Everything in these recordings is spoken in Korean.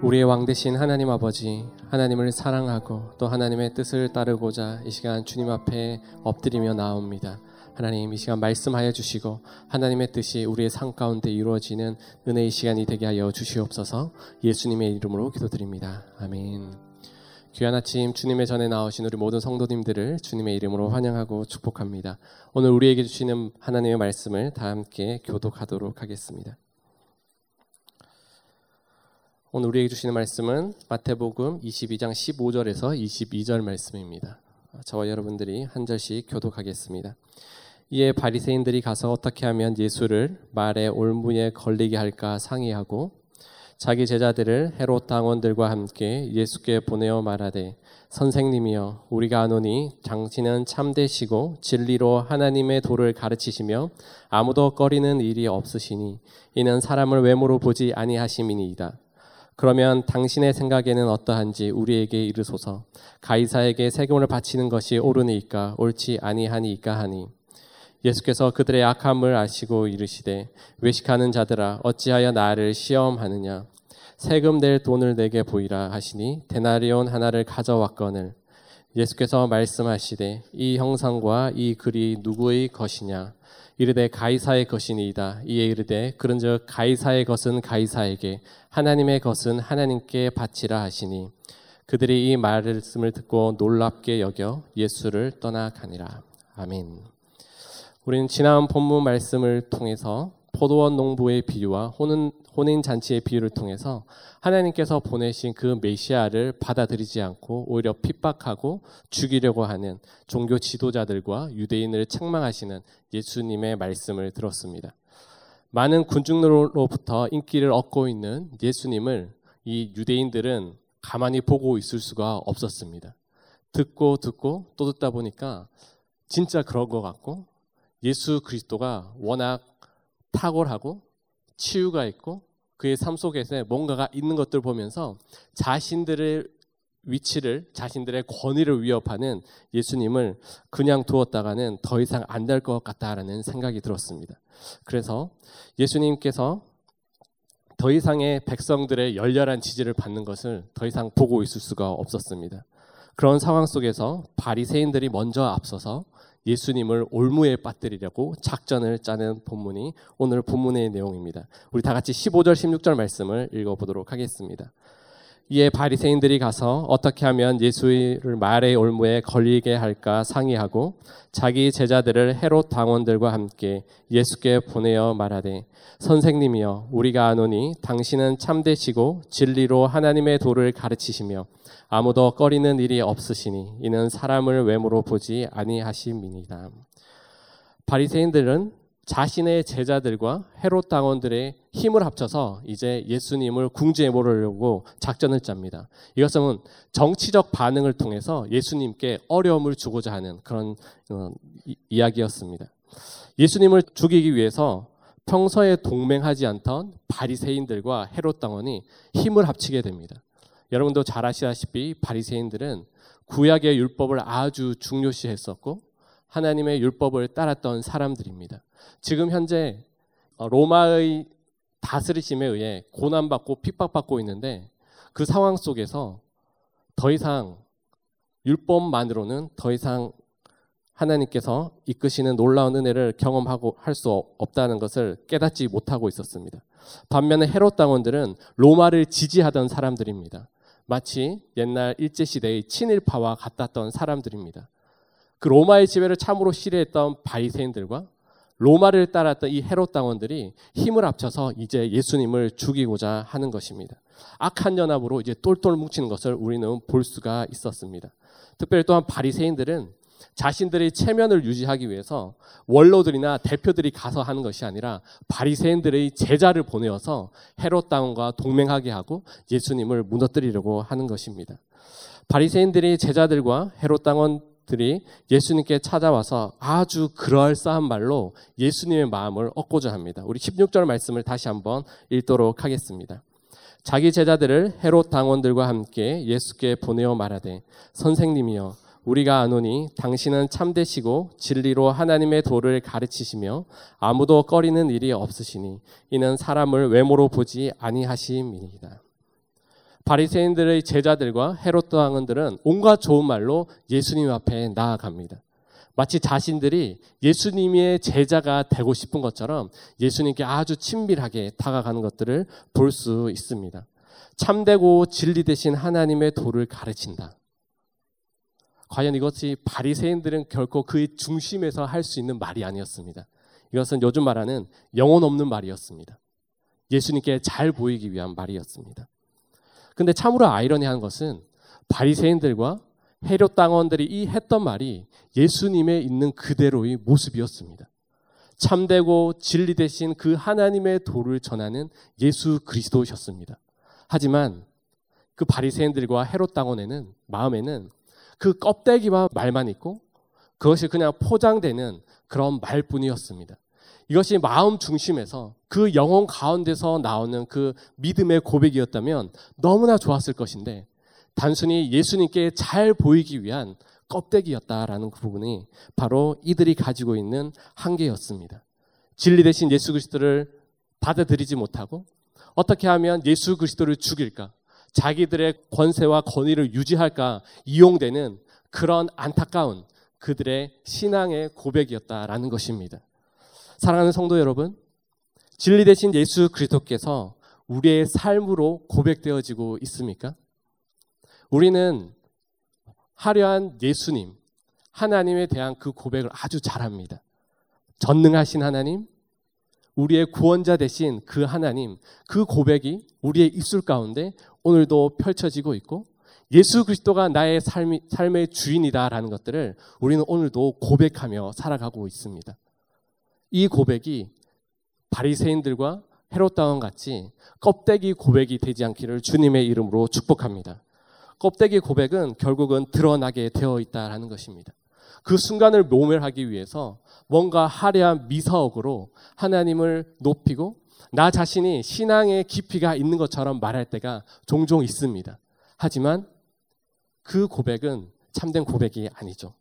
우리의 왕 대신 하나님 아버지, 하나님을 사랑하고 또 하나님의 뜻을 따르고자 이 시간 주님 앞에 엎드리며 나옵니다. 하나님 이 시간 말씀하여 주시고 하나님의 뜻이 우리의 삶 가운데 이루어지는 은혜의 시간이 되게 하여 주시옵소서 예수님의 이름으로 기도드립니다. 아멘. 귀한 아침 주님의 전에 나오신 우리 모든 성도님들을 주님의 이름으로 환영하고 축복합니다. 오늘 우리에게 주시는 하나님의 말씀을 다 함께 교독하도록 하겠습니다. 오늘 우리에게 주시는 말씀은 마태복음 22장 15절에서 22절 말씀입니다. 저와 여러분들이 한 절씩 교독하겠습니다. 이에 바리새인들이 가서 어떻게 하면 예수를 말의 올무에 걸리게 할까 상의하고 자기 제자들을 헤롯 당원들과 함께 예수께 보내어 말하되 선생님이여 우리가 아노니 당신은 참되시고 진리로 하나님의 도를 가르치시며 아무도 꺼리는 일이 없으시니 이는 사람을 외모로 보지 아니하심이니이다. 그러면 당신의 생각에는 어떠한지 우리에게 이르소서. 가이사에게 세금을 바치는 것이 옳으니까 옳지 아니하니까 하니. 예수께서 그들의 악함을 아시고 이르시되 외식하는 자들아 어찌하여 나를 시험하느냐 세금 낼 돈을 내게 보이라 하시니 데나리온 하나를 가져왔거늘 예수께서 말씀하시되 이 형상과 이 글이 누구의 것이냐 이르되 가이사의 것이니이다. 이에 이르되 그런즉 가이사의 것은 가이사에게 하나님의 것은 하나님께 바치라 하시니 그들이 이 말씀을 듣고 놀랍게 여겨 예수를 떠나가니라. 아멘. 우리는 지난 본문 말씀을 통해서 포도원 농부의 비유와 혼인 잔치의 비유를 통해서 하나님께서 보내신 그 메시아를 받아들이지 않고 오히려 핍박하고 죽이려고 하는 종교 지도자들과 유대인을 책망하시는 예수님의 말씀을 들었습니다. 많은 군중으로부터 인기를 얻고 있는 예수님을 이 유대인들은 가만히 보고 있을 수가 없었습니다. 듣고 듣고 또 듣다 보니까 진짜 그런 것 같고 예수 그리스도가 워낙 탁월하고 치유가 있고 그의 삶 속에서 뭔가가 있는 것들 보면서 자신들의 위치를 자신들의 권위를 위협하는 예수님을 그냥 두었다가는 더 이상 안 될 것 같다라는 생각이 들었습니다. 그래서 예수님께서 더 이상의 백성들의 열렬한 지지를 받는 것을 더 이상 보고 있을 수가 없었습니다. 그런 상황 속에서 바리새인들이 먼저 앞서서 예수님을 올무에 빠뜨리려고 작전을 짜는 본문이 오늘 본문의 내용입니다. 우리 다 같이 15절 16절 말씀을 읽어 보도록 하겠습니다. 이에 바리새인들이 가서 어떻게 하면 예수를 말의 올무에 걸리게 할까 상의하고 자기 제자들을 헤롯 당원들과 함께 예수께 보내어 말하되 선생님이여 우리가 아노니 당신은 참되시고 진리로 하나님의 도를 가르치시며 아무도 꺼리는 일이 없으시니 이는 사람을 외모로 보지 아니하심이니라. 바리새인들은 자신의 제자들과 헤롯 당원들의 힘을 합쳐서 이제 예수님을 궁지에 몰으려고 작전을 짭니다. 이것은 정치적 반응을 통해서 예수님께 어려움을 주고자 하는 그런 어, 이야기였습니다. 예수님을 죽이기 위해서 평소에 동맹하지 않던 바리새인들과 헤롯 당원이 힘을 합치게 됩니다. 여러분도 잘 아시다시피 바리새인들은 구약의 율법을 아주 중요시했었고 하나님의 율법을 따랐던 사람들입니다. 지금 현재 어, 로마의 다스리심에 의해 고난받고 핍박받고 있는데 그 상황 속에서 더 이상 율법만으로는 더 이상 하나님께서 이끄시는 놀라운 은혜를 경험하고 할 수 없다는 것을 깨닫지 못하고 있었습니다. 반면에 헤롯 당원들은 로마를 지지하던 사람들입니다. 마치 옛날 일제 시대의 친일파와 같았던 사람들입니다. 그 로마의 지배를 참으로 싫어했던 바리새인들과 로마를 따랐던 이 헤롯 당원들이 힘을 합쳐서 이제 예수님을 죽이고자 하는 것입니다. 악한 연합으로 이제 똘똘 뭉치는 것을 우리는 볼 수가 있었습니다. 특별히 또한 바리새인들은 자신들의 체면을 유지하기 위해서 원로들이나 대표들이 가서 하는 것이 아니라 바리새인들의 제자를 보내어서 헤롯 당원과 동맹하게 하고 예수님을 무너뜨리려고 하는 것입니다. 바리새인들이 제자들과 헤롯 당원 들이 예수님께 찾아와서 아주 그럴싸한 말로 예수님의 마음을 얻고자 합니다. 우리 16절 말씀을 다시 한번 읽도록 하겠습니다. 자기 제자들을 헤롯 당원들과 함께 예수께 보내어 말하되 선생님이여 우리가 아노니 당신은 참되시고 진리로 하나님의 도를 가르치시며 아무도 꺼리는 일이 없으시니 이는 사람을 외모로 보지 아니하심이니이다. 바리새인들의 제자들과 헤롯 왕은들은 온갖 좋은 말로 예수님 앞에 나아갑니다. 마치 자신들이 예수님의 제자가 되고 싶은 것처럼 예수님께 아주 친밀하게 다가가는 것들을 볼 수 있습니다. 참되고 진리 대신 하나님의 도를 가르친다. 과연 이것이 바리새인들은 결코 그의 중심에서 할 수 있는 말이 아니었습니다. 이것은 요즘 말하는 영혼 없는 말이었습니다. 예수님께 잘 보이기 위한 말이었습니다. 근데 참으로 아이러니한 것은 바리새인들과 헤롯 당원들이 이 했던 말이 예수님의 있는 그대로의 모습이었습니다. 참되고 진리 대신 그 하나님의 도를 전하는 예수 그리스도셨습니다. 하지만 그 바리새인들과 헤롯 당원에는 마음에는 그 껍데기와 말만 있고 그것이 그냥 포장되는 그런 말뿐이었습니다. 이것이 마음 중심에서 그 영혼 가운데서 나오는 그 믿음의 고백이었다면 너무나 좋았을 것인데 단순히 예수님께 잘 보이기 위한 껍데기였다라는 그 부분이 바로 이들이 가지고 있는 한계였습니다. 진리 대신 예수 그리스도를 받아들이지 못하고 어떻게 하면 예수 그리스도를 죽일까? 자기들의 권세와 권위를 유지할까 이용되는 그런 안타까운 그들의 신앙의 고백이었다라는 것입니다. 사랑하는 성도 여러분, 진리 대신 예수 그리스도께서 우리의 삶으로 고백되어지고 있습니까? 우리는 화려한 예수님, 하나님에 대한 그 고백을 아주 잘합니다. 전능하신 하나님, 우리의 구원자 되신 그 하나님, 그 고백이 우리의 입술 가운데 오늘도 펼쳐지고 있고 예수 그리스도가 나의 삶이, 삶의 주인이다라는 것들을 우리는 오늘도 고백하며 살아가고 있습니다. 이 고백이 바리새인들과 헤롯 당원 같이 껍데기 고백이 되지 않기를 주님의 이름으로 축복합니다. 껍데기 고백은 결국은 드러나게 되어 있다라는 것입니다. 그 순간을 모멸하기 위해서 뭔가 화려한 미사옥으로 하나님을 높이고 나 자신이 신앙의 깊이가 있는 것처럼 말할 때가 종종 있습니다. 하지만 그 고백은 참된 고백이 아니죠.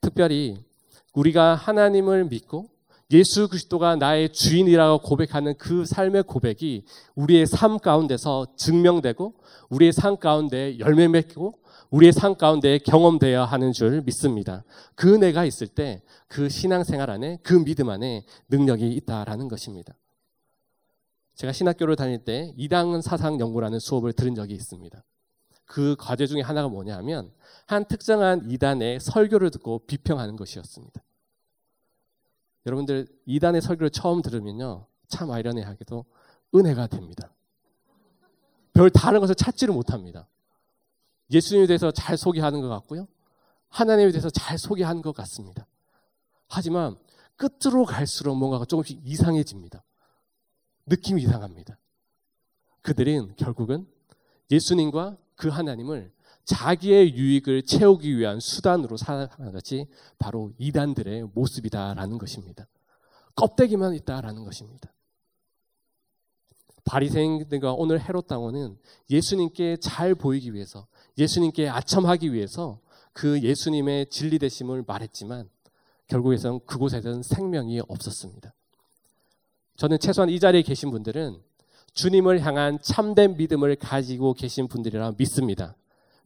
특별히 우리가 하나님을 믿고 예수 그리스도가 나의 주인이라고 고백하는 그 삶의 고백이 우리의 삶 가운데서 증명되고 우리의 삶 가운데 열매 맺고 우리의 삶 가운데 경험되어야 하는 줄 믿습니다. 그 은혜가 있을 때 그 신앙생활 안에 그 믿음 안에 능력이 있다라는 것입니다. 제가 신학교를 다닐 때 이당 사상 연구라는 수업을 들은 적이 있습니다. 그 과제 중에 하나가 뭐냐면 한 특정한 이단의 설교를 듣고 비평하는 것이었습니다. 여러분들 이단의 설교를 처음 들으면요. 참 아이러니하게도 은혜가 됩니다. 별 다른 것을 찾지를 못합니다. 예수님에 대해서 잘 소개하는 것 같고요. 하나님에 대해서 잘 소개하는 것 같습니다. 하지만 끝으로 갈수록 뭔가가 조금씩 이상해집니다. 느낌이 이상합니다. 그들은 결국은 예수님과 그 하나님을 자기의 유익을 채우기 위한 수단으로 살아가는 것이 바로 이단들의 모습이다라는 것입니다. 껍데기만 있다라는 것입니다. 바리새인들과 오늘 헤롯 당원은 예수님께 잘 보이기 위해서 예수님께 아첨하기 위해서 그 예수님의 진리 되심을 말했지만 결국에선 그곳에는 생명이 없었습니다. 저는 최소한 이 자리에 계신 분들은 주님을 향한 참된 믿음을 가지고 계신 분들이라 믿습니다.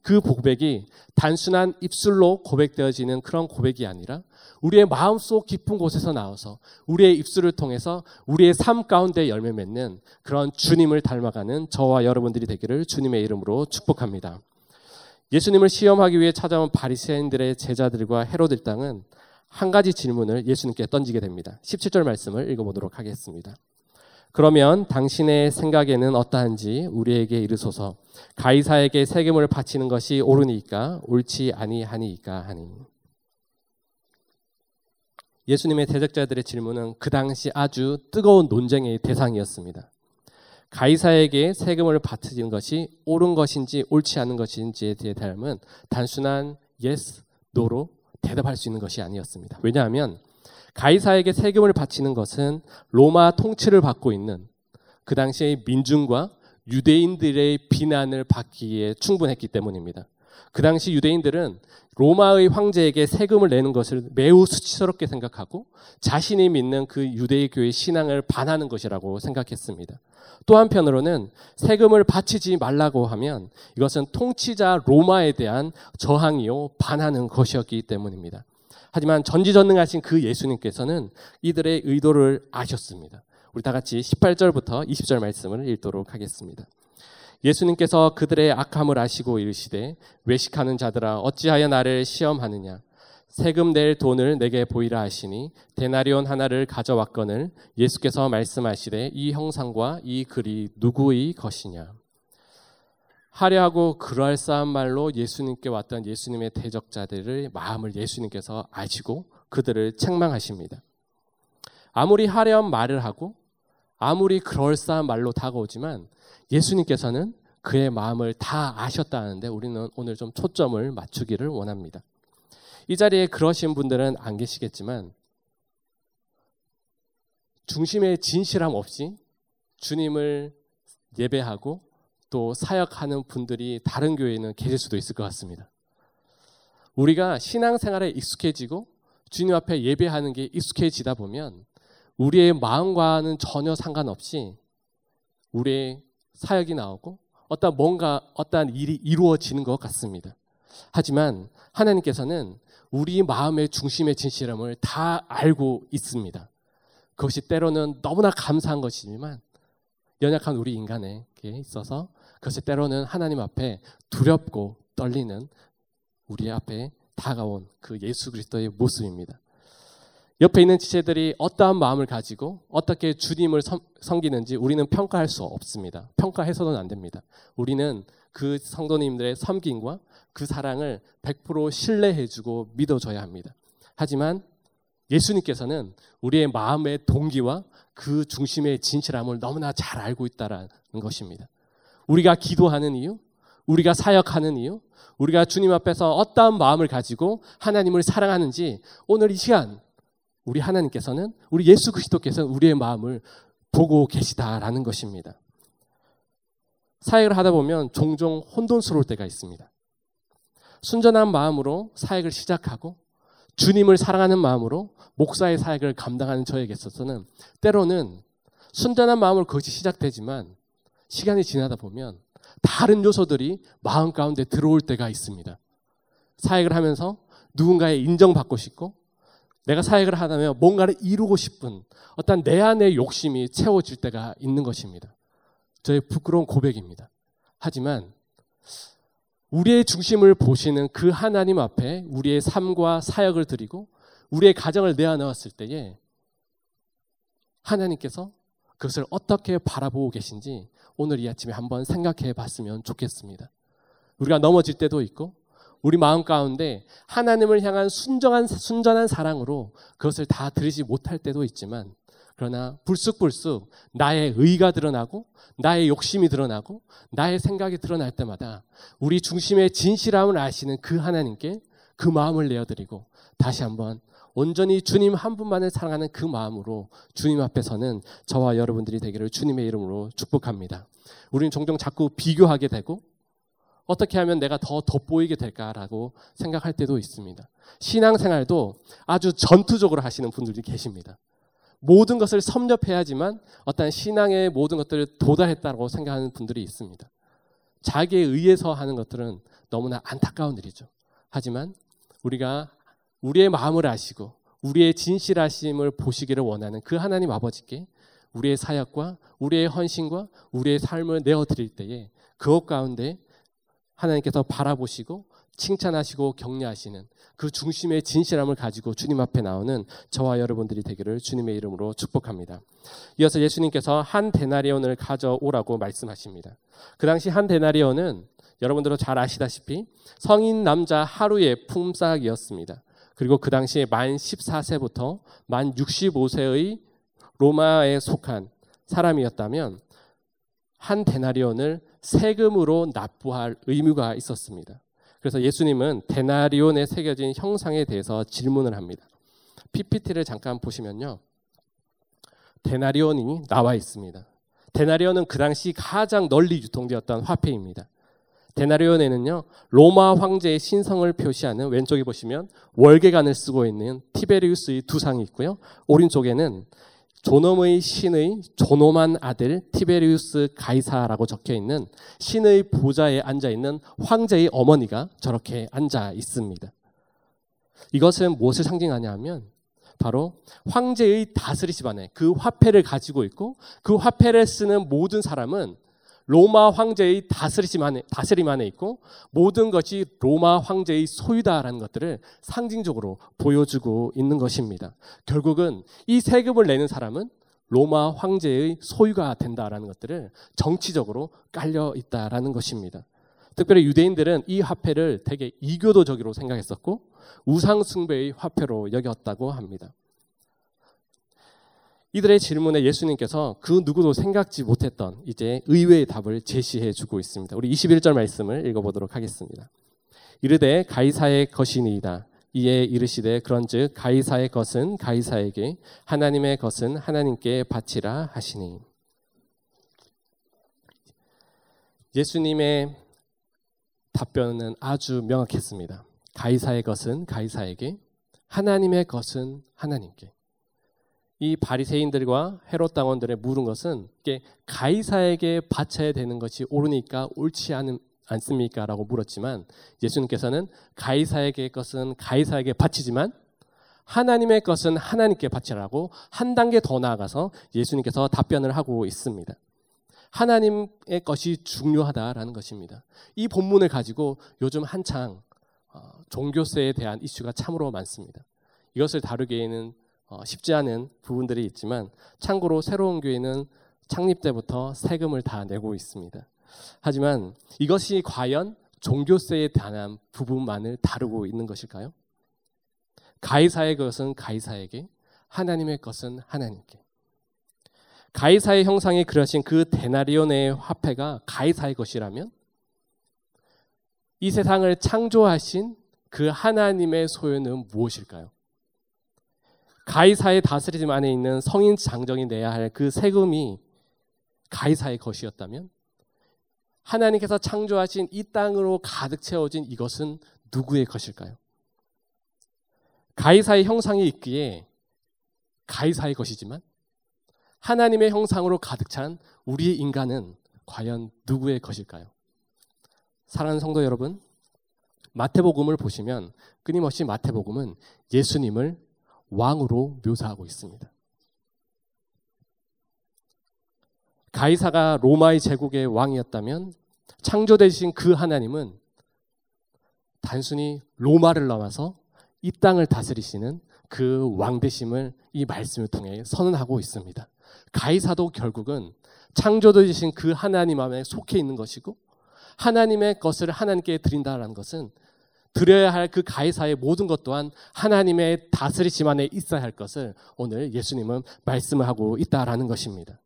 그 고백이 단순한 입술로 고백되어지는 그런 고백이 아니라 우리의 마음속 깊은 곳에서 나와서 우리의 입술을 통해서 우리의 삶 가운데 열매 맺는 그런 주님을 닮아가는 저와 여러분들이 되기를 주님의 이름으로 축복합니다. 예수님을 시험하기 위해 찾아온 바리새인들의 제자들과 헤로들 땅은 한 가지 질문을 예수님께 던지게 됩니다. 17절 말씀을 읽어보도록 하겠습니다. 그러면 당신의 생각에는 어떠한지 우리에게 이르소서 가이사에게 세금을 바치는 것이 옳으니까 옳지 아니하니까 하니 예수님의 대적자들의 질문은 그 당시 아주 뜨거운 논쟁의 대상이었습니다. 가이사에게 세금을 바치는 것이 옳은 것인지 옳지 않은 것인지에 대해 대함은 단순한 yes, no로 대답할 수 있는 것이 아니었습니다. 왜냐하면 가이사에게 세금을 바치는 것은 로마 통치를 받고 있는 그 당시의 민중과 유대인들의 비난을 받기에 충분했기 때문입니다. 그 당시 유대인들은 로마의 황제에게 세금을 내는 것을 매우 수치스럽게 생각하고 자신이 믿는 그 유대의 교회 신앙을 반하는 것이라고 생각했습니다. 또 한편으로는 세금을 바치지 말라고 하면 이것은 통치자 로마에 대한 저항이요 반하는 것이었기 때문입니다. 하지만 전지전능하신 그 예수님께서는 이들의 의도를 아셨습니다. 우리 다 같이 18절부터 20절 말씀을 읽도록 하겠습니다. 예수님께서 그들의 악함을 아시고 이르시되 외식하는 자들아 어찌하여 나를 시험하느냐 세금 낼 돈을 내게 보이라 하시니 데나리온 하나를 가져왔거늘 예수께서 말씀하시되 이 형상과 이 글이 누구의 것이냐 하려하고 그럴싸한 말로 예수님께 왔던 예수님의 대적자들의 마음을 예수님께서 아시고 그들을 책망하십니다. 아무리 화려한 말을 하고 아무리 그럴싸한 말로 다가오지만 예수님께서는 그의 마음을 다 아셨다는데 우리는 오늘 좀 초점을 맞추기를 원합니다. 이 자리에 그러신 분들은 안 계시겠지만 중심의 진실함 없이 주님을 예배하고 또 사역하는 분들이 다른 교회에는 계실 수도 있을 것 같습니다. 우리가 신앙생활에 익숙해지고 주님 앞에 예배하는 게 익숙해지다 보면 우리의 마음과는 전혀 상관없이 우리의 사역이 나오고 어떤 뭔가 어떠한 일이 이루어지는 것 같습니다. 하지만 하나님께서는 우리 마음의 중심의 진실함을 다 알고 있습니다. 그것이 때로는 너무나 감사한 것이지만 연약한 우리 인간에게 있어서 그것이 때로는 하나님 앞에 두렵고 떨리는 우리 앞에 다가온 그 예수 그리스도의 모습입니다. 옆에 있는 지체들이 어떠한 마음을 가지고 어떻게 주님을 섬기는지 우리는 평가할 수 없습니다. 평가해서는 안 됩니다. 우리는 그 성도님들의 섬김과 그 사랑을 100% 신뢰해주고 믿어줘야 합니다. 하지만 예수님께서는 우리의 마음의 동기와 그 중심의 진실함을 너무나 잘 알고 있다는 것입니다. 우리가 기도하는 이유, 우리가 사역하는 이유, 우리가 주님 앞에서 어떠한 마음을 가지고 하나님을 사랑하는지 오늘 이 시간 우리 하나님께서는 우리 예수 그리스도께서는 우리의 마음을 보고 계시다라는 것입니다. 사역을 하다 보면 종종 혼돈스러울 때가 있습니다. 순전한 마음으로 사역을 시작하고 주님을 사랑하는 마음으로 목사의 사역을 감당하는 저에게 있어서는 때로는 순전한 마음으로 그것이 시작되지만 시간이 지나다 보면 다른 요소들이 마음 가운데 들어올 때가 있습니다. 사역을 하면서 누군가의 인정받고 싶고 내가 사역을 하다면 뭔가를 이루고 싶은 어떤 내 안의 욕심이 채워질 때가 있는 것입니다. 저의 부끄러운 고백입니다. 하지만 우리의 중심을 보시는 그 하나님 앞에 우리의 삶과 사역을 드리고 우리의 가정을 내어놓았을 때에 하나님께서 그것을 어떻게 바라보고 계신지 오늘 이 아침에 한번 생각해 봤으면 좋겠습니다. 우리가 넘어질 때도 있고 우리 마음 가운데 하나님을 향한 순정한, 순전한 사랑으로 그것을 다 드리지 못할 때도 있지만 그러나 불쑥불쑥 나의 의가 드러나고 나의 욕심이 드러나고 나의 생각이 드러날 때마다 우리 중심의 진실함을 아시는 그 하나님께 그 마음을 내어드리고 다시 한번 온전히 주님 한 분만을 사랑하는 그 마음으로 주님 앞에서는 저와 여러분들이 되기를 주님의 이름으로 축복합니다. 우리는 종종 자꾸 비교하게 되고 어떻게 하면 내가 더 돋보이게 될까라고 생각할 때도 있습니다. 신앙생활도 아주 전투적으로 하시는 분들이 계십니다. 모든 것을 섭렵해야지만 어떤 신앙의 모든 것들을 도달했다고 생각하는 분들이 있습니다. 자기에 의해서 하는 것들은 너무나 안타까운 일이죠. 하지만 우리가 우리의 마음을 아시고 우리의 진실하심을 보시기를 원하는 그 하나님 아버지께 우리의 사역과 우리의 헌신과 우리의 삶을 내어드릴 때에 그것 가운데 하나님께서 바라보시고 칭찬하시고 격려하시는 그 중심의 진실함을 가지고 주님 앞에 나오는 저와 여러분들이 되기를 주님의 이름으로 축복합니다. 이어서 예수님께서 한 데나리온을 가져오라고 말씀하십니다. 그 당시 한 데나리온은 여러분들도 잘 아시다시피 성인 남자 하루의 품삯이었습니다. 그리고 그 당시에 만 14세부터 만 65세의 로마에 속한 사람이었다면 한 데나리온을 세금으로 납부할 의무가 있었습니다. 그래서 예수님은 데나리온에 새겨진 형상에 대해서 질문을 합니다. PPT를 잠깐 보시면요. 데나리온이 나와 있습니다. 데나리온은 그 당시 가장 널리 유통되었던 화폐입니다. 데나리온에는요 로마 황제의 신성을 표시하는 왼쪽에 보시면 월계관을 쓰고 있는 티베리우스의 두 상이 있고요 오른쪽에는 존엄의 신의 존엄한 아들 티베리우스 가이사라고 적혀 있는 신의 보좌에 앉아 있는 황제의 어머니가 저렇게 앉아 있습니다. 이것은 무엇을 상징하냐 하면 바로 황제의 다스리 집 안에 그 화폐를 가지고 있고 그 화폐를 쓰는 모든 사람은 로마 황제의 다스림 안에, 다스림 안에 있고 모든 것이 로마 황제의 소유다라는 것들을 상징적으로 보여주고 있는 것입니다. 결국은 이 세금을 내는 사람은 로마 황제의 소유가 된다라는 것들을 정치적으로 깔려 있다라는 것입니다. 특별히 유대인들은 이 화폐를 되게 이교도적으로 생각했었고 우상숭배의 화폐로 여겼다고 합니다. 이들의 질문에 예수님께서 그 누구도 생각지 못했던 이제 의외의 답을 제시해 주고 있습니다. 우리 21절 말씀을 읽어보도록 하겠습니다. 이르되 가이사의 것이니이다. 이에 이르시되 그런즉 가이사의 것은 가이사에게 하나님의 것은 하나님께 바치라 하시니 예수님의 답변은 아주 명확했습니다. 가이사의 것은 가이사에게 하나님의 것은 하나님께 이 바리새인들과 헤롯 당원들의 물은 것은 이게 가이사에게 바쳐야 되는 것이 옳으니까 옳지 않은 않습니까?라고 물었지만 예수님께서는 가이사에게 것은 가이사에게 바치지만 하나님의 것은 하나님께 바치라고 한 단계 더 나아가서 예수님께서 답변을 하고 있습니다. 하나님의 것이 중요하다라는 것입니다. 이 본문을 가지고 요즘 한창 어, 종교세에 대한 이슈가 참으로 많습니다. 이것을 다루기에는 어, 쉽지 않은 부분들이 있지만 참고로 새로운 교회는 창립 때부터 세금을 다 내고 있습니다. 하지만 이것이 과연 종교세에 대한 부분만을 다루고 있는 것일까요? 가이사의 것은 가이사에게, 하나님의 것은 하나님께. 가이사의 형상이 그려진 그 데나리온의 화폐가 가이사의 것이라면 이 세상을 창조하신 그 하나님의 소유는 무엇일까요? 가이사의 다스림 안에 있는 성인 장정이 내야 할 그 세금이 가이사의 것이었다면 하나님께서 창조하신 이 땅으로 가득 채워진 이것은 누구의 것일까요? 가이사의 형상이 있기에 가이사의 것이지만 하나님의 형상으로 가득 찬 우리의 인간은 과연 누구의 것일까요? 사랑하는 성도 여러분, 마태복음을 보시면 끊임없이 마태복음은 예수님을 왕으로 묘사하고 있습니다. 가이사가 로마의 제국의 왕이었다면 창조되신 그 하나님은 단순히 로마를 넘어서 이 땅을 다스리시는 그 왕되심을 이 말씀을 통해 선언하고 있습니다. 가이사도 결국은 창조되신 그 하나님 안에 속해 있는 것이고 하나님의 것을 하나님께 드린다라는 것은 드려야 할 그 가해사의 모든 것 또한 하나님의 다스리심 안에 있어야 할 것을 오늘 예수님은 말씀을 하고 있다라는 것입니다.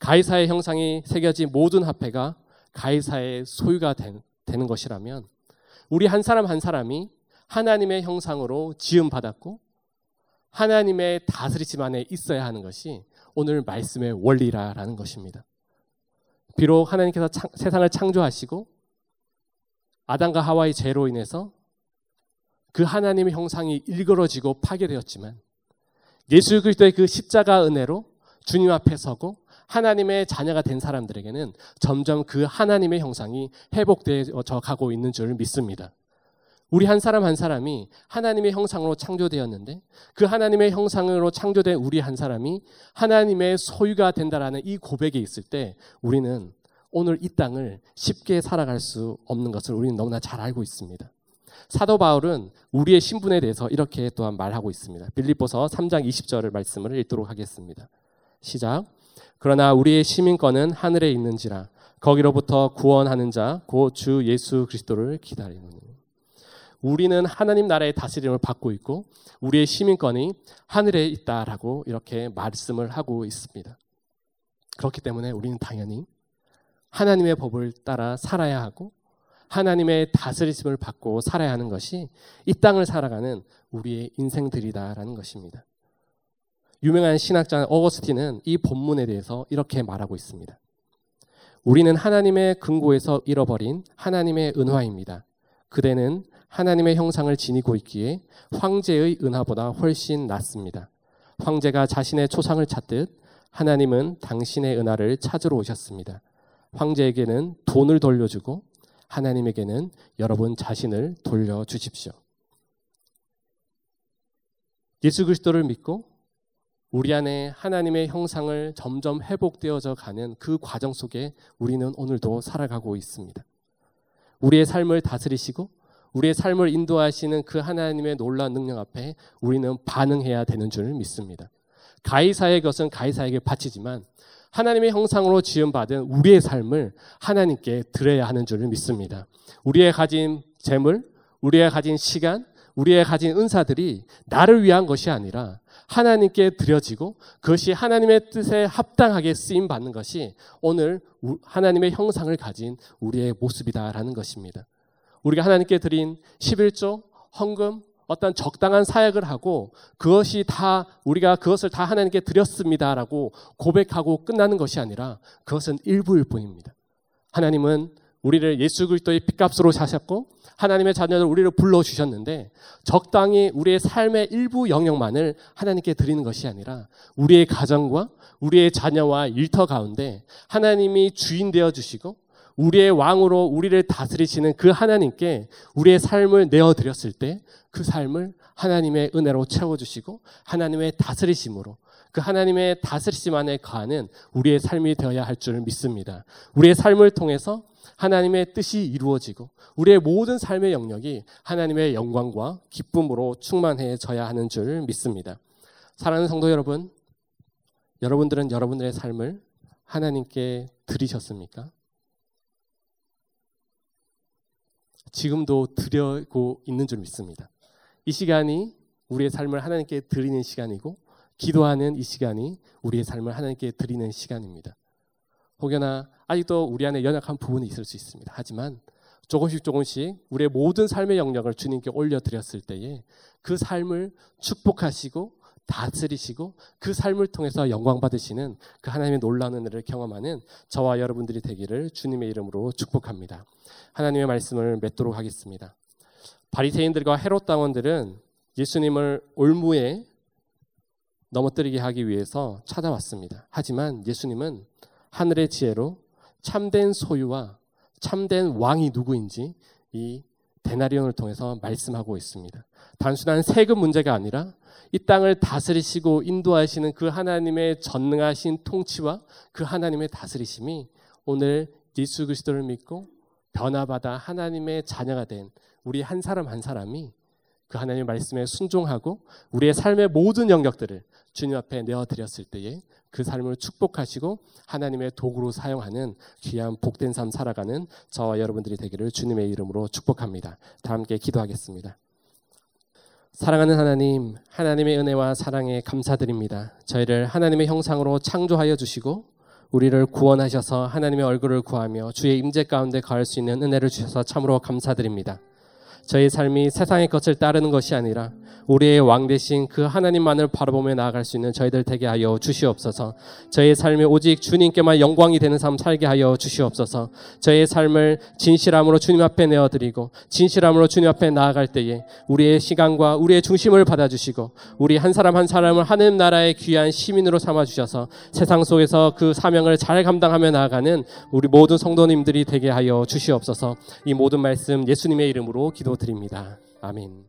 가해사의 형상이 새겨진 모든 화폐가 가해사의 소유가 된, 되는 것이라면 우리 한 사람 한 사람이 하나님의 형상으로 지음 받았고 하나님의 다스리심 안에 있어야 하는 것이 오늘 말씀의 원리라라는 것입니다. 비록 하나님께서 창, 세상을 창조하시고 아담과 하와의 죄로 인해서 그 하나님의 형상이 일그러지고 파괴되었지만 예수 그리스도의 그 십자가 은혜로 주님 앞에 서고 하나님의 자녀가 된 사람들에게는 점점 그 하나님의 형상이 회복되어 가고 있는 줄 믿습니다. 우리 한 사람 한 사람이 하나님의 형상으로 창조되었는데 그 하나님의 형상으로 창조된 우리 한 사람이 하나님의 소유가 된다라는 이 고백이 있을 때 우리는 오늘 이 땅을 쉽게 살아갈 수 없는 것을 우리는 너무나 잘 알고 있습니다. 사도 바울은 우리의 신분에 대해서 이렇게 또한 말하고 있습니다. 빌립보서 3장 20절을 말씀을 읽도록 하겠습니다. 시작. 그러나 우리의 시민권은 하늘에 있는지라 거기로부터 구원하는 자 곧 주 예수 그리스도를 기다리노니. 우리는 하나님 나라의 다스림을 받고 있고 우리의 시민권이 하늘에 있다라고 이렇게 말씀을 하고 있습니다. 그렇기 때문에 우리는 당연히 하나님의 법을 따라 살아야 하고 하나님의 다스리심을 받고 살아야 하는 것이 이 땅을 살아가는 우리의 인생들이다라는 것입니다. 유명한 신학자 어거스틴은 이 본문에 대해서 이렇게 말하고 있습니다. 우리는 하나님의 근고에서 잃어버린 하나님의 은화입니다. 그대는 하나님의 형상을 지니고 있기에 황제의 은하보다 훨씬 낫습니다. 황제가 자신의 초상을 찾듯 하나님은 당신의 은하를 찾으러 오셨습니다. 황제에게는 돈을 돌려주고 하나님에게는 여러분 자신을 돌려주십시오. 예수 그리스도를 믿고 우리 안에 하나님의 형상을 점점 회복되어져 가는 그 과정 속에 우리는 오늘도 살아가고 있습니다. 우리의 삶을 다스리시고 우리의 삶을 인도하시는 그 하나님의 놀라운 능력 앞에 우리는 반응해야 되는 줄 믿습니다. 가이사의 것은 가이사에게 바치지만 하나님의 형상으로 지음받은 우리의 삶을 하나님께 드려야 하는 줄 믿습니다. 우리의 가진 재물, 우리의 가진 시간, 우리의 가진 은사들이 나를 위한 것이 아니라 하나님께 드려지고 그것이 하나님의 뜻에 합당하게 쓰임 받는 것이 오늘 하나님의 형상을 가진 우리의 모습이다라는 것입니다. 우리가 하나님께 드린 11조, 헌금, 어떤 적당한 사역을 하고 그것이 다 우리가 그것을 다 하나님께 드렸습니다라고 고백하고 끝나는 것이 아니라 그것은 일부일 뿐입니다. 하나님은 우리를 예수 그리스도의 핏값으로 사셨고 하나님의 자녀들 우리를 불러 주셨는데 적당히 우리의 삶의 일부 영역만을 하나님께 드리는 것이 아니라 우리의 가정과 우리의 자녀와 일터 가운데 하나님이 주인 되어 주시고 우리의 왕으로 우리를 다스리시는 그 하나님께 우리의 삶을 내어 드렸을 때 그 삶을 하나님의 은혜로 채워 주시고 하나님의 다스리심으로 그 하나님의 다스리심 안에 거하는 우리의 삶이 되어야 할 줄 믿습니다. 우리의 삶을 통해서 하나님의 뜻이 이루어지고 우리의 모든 삶의 영역이 하나님의 영광과 기쁨으로 충만해져야 하는 줄 믿습니다. 사랑하는 성도 여러분, 여러분들은 여러분들의 삶을 하나님께 드리셨습니까? 지금도 드리고 있는 줄 믿습니다. 이 시간이 우리의 삶을 하나님께 드리는 시간이고 기도하는 이 시간이 우리의 삶을 하나님께 드리는 시간입니다. 혹여나 아직도 우리 안에 연약한 부분이 있을 수 있습니다. 하지만 조금씩 조금씩 우리의 모든 삶의 영역을 주님께 올려드렸을 때에 그 삶을 축복하시고 다스리시고 그 삶을 통해서 영광 받으시는 그 하나님의 놀라운 은혜를 경험하는 저와 여러분들이 되기를 주님의 이름으로 축복합니다. 하나님의 말씀을 맺도록 하겠습니다. 바리새인들과 헤롯 당원들은 예수님을 올무에 넘어뜨리게 하기 위해서 찾아왔습니다. 하지만 예수님은 하늘의 지혜로 참된 소유와 참된 왕이 누구인지 이 데나리온을 통해서 말씀하고 있습니다. 단순한 세금 문제가 아니라 이 땅을 다스리시고 인도하시는 그 하나님의 전능하신 통치와 그 하나님의 다스리심이 오늘 예수 그리스도를 믿고 변화받아 하나님의 자녀가 된 우리 한 사람 한 사람이 그 하나님의 말씀에 순종하고 우리의 삶의 모든 영역들을 주님 앞에 내어드렸을 때에 그 삶을 축복하시고 하나님의 도구로 사용하는 귀한 복된 삶 살아가는 저와 여러분들이 되기를 주님의 이름으로 축복합니다. 다 함께 기도하겠습니다. 사랑하는 하나님, 하나님의 은혜와 사랑에 감사드립니다. 저희를 하나님의 형상으로 창조하여 주시고 우리를 구원하셔서 하나님의 얼굴을 구하며 주의 임재 가운데 거할 수 있는 은혜를 주셔서 참으로 감사드립니다. 저희 삶이 세상의 것을 따르는 것이 아니라 우리의 왕 대신 그 하나님만을 바라보며 나아갈 수 있는 저희들 되게 하여 주시옵소서. 저희의 삶이 오직 주님께만 영광이 되는 삶 살게 하여 주시옵소서. 저희의 삶을 진실함으로 주님 앞에 내어드리고 진실함으로 주님 앞에 나아갈 때에 우리의 시간과 우리의 중심을 받아주시고 우리 한 사람 한 사람을 하는 나라의 귀한 시민으로 삼아 주셔서 세상 속에서 그 사명을 잘 감당하며 나아가는 우리 모든 성도님들이 되게 하여 주시옵소서. 이 모든 말씀 예수님의 이름으로 기도 드립니다. 아멘.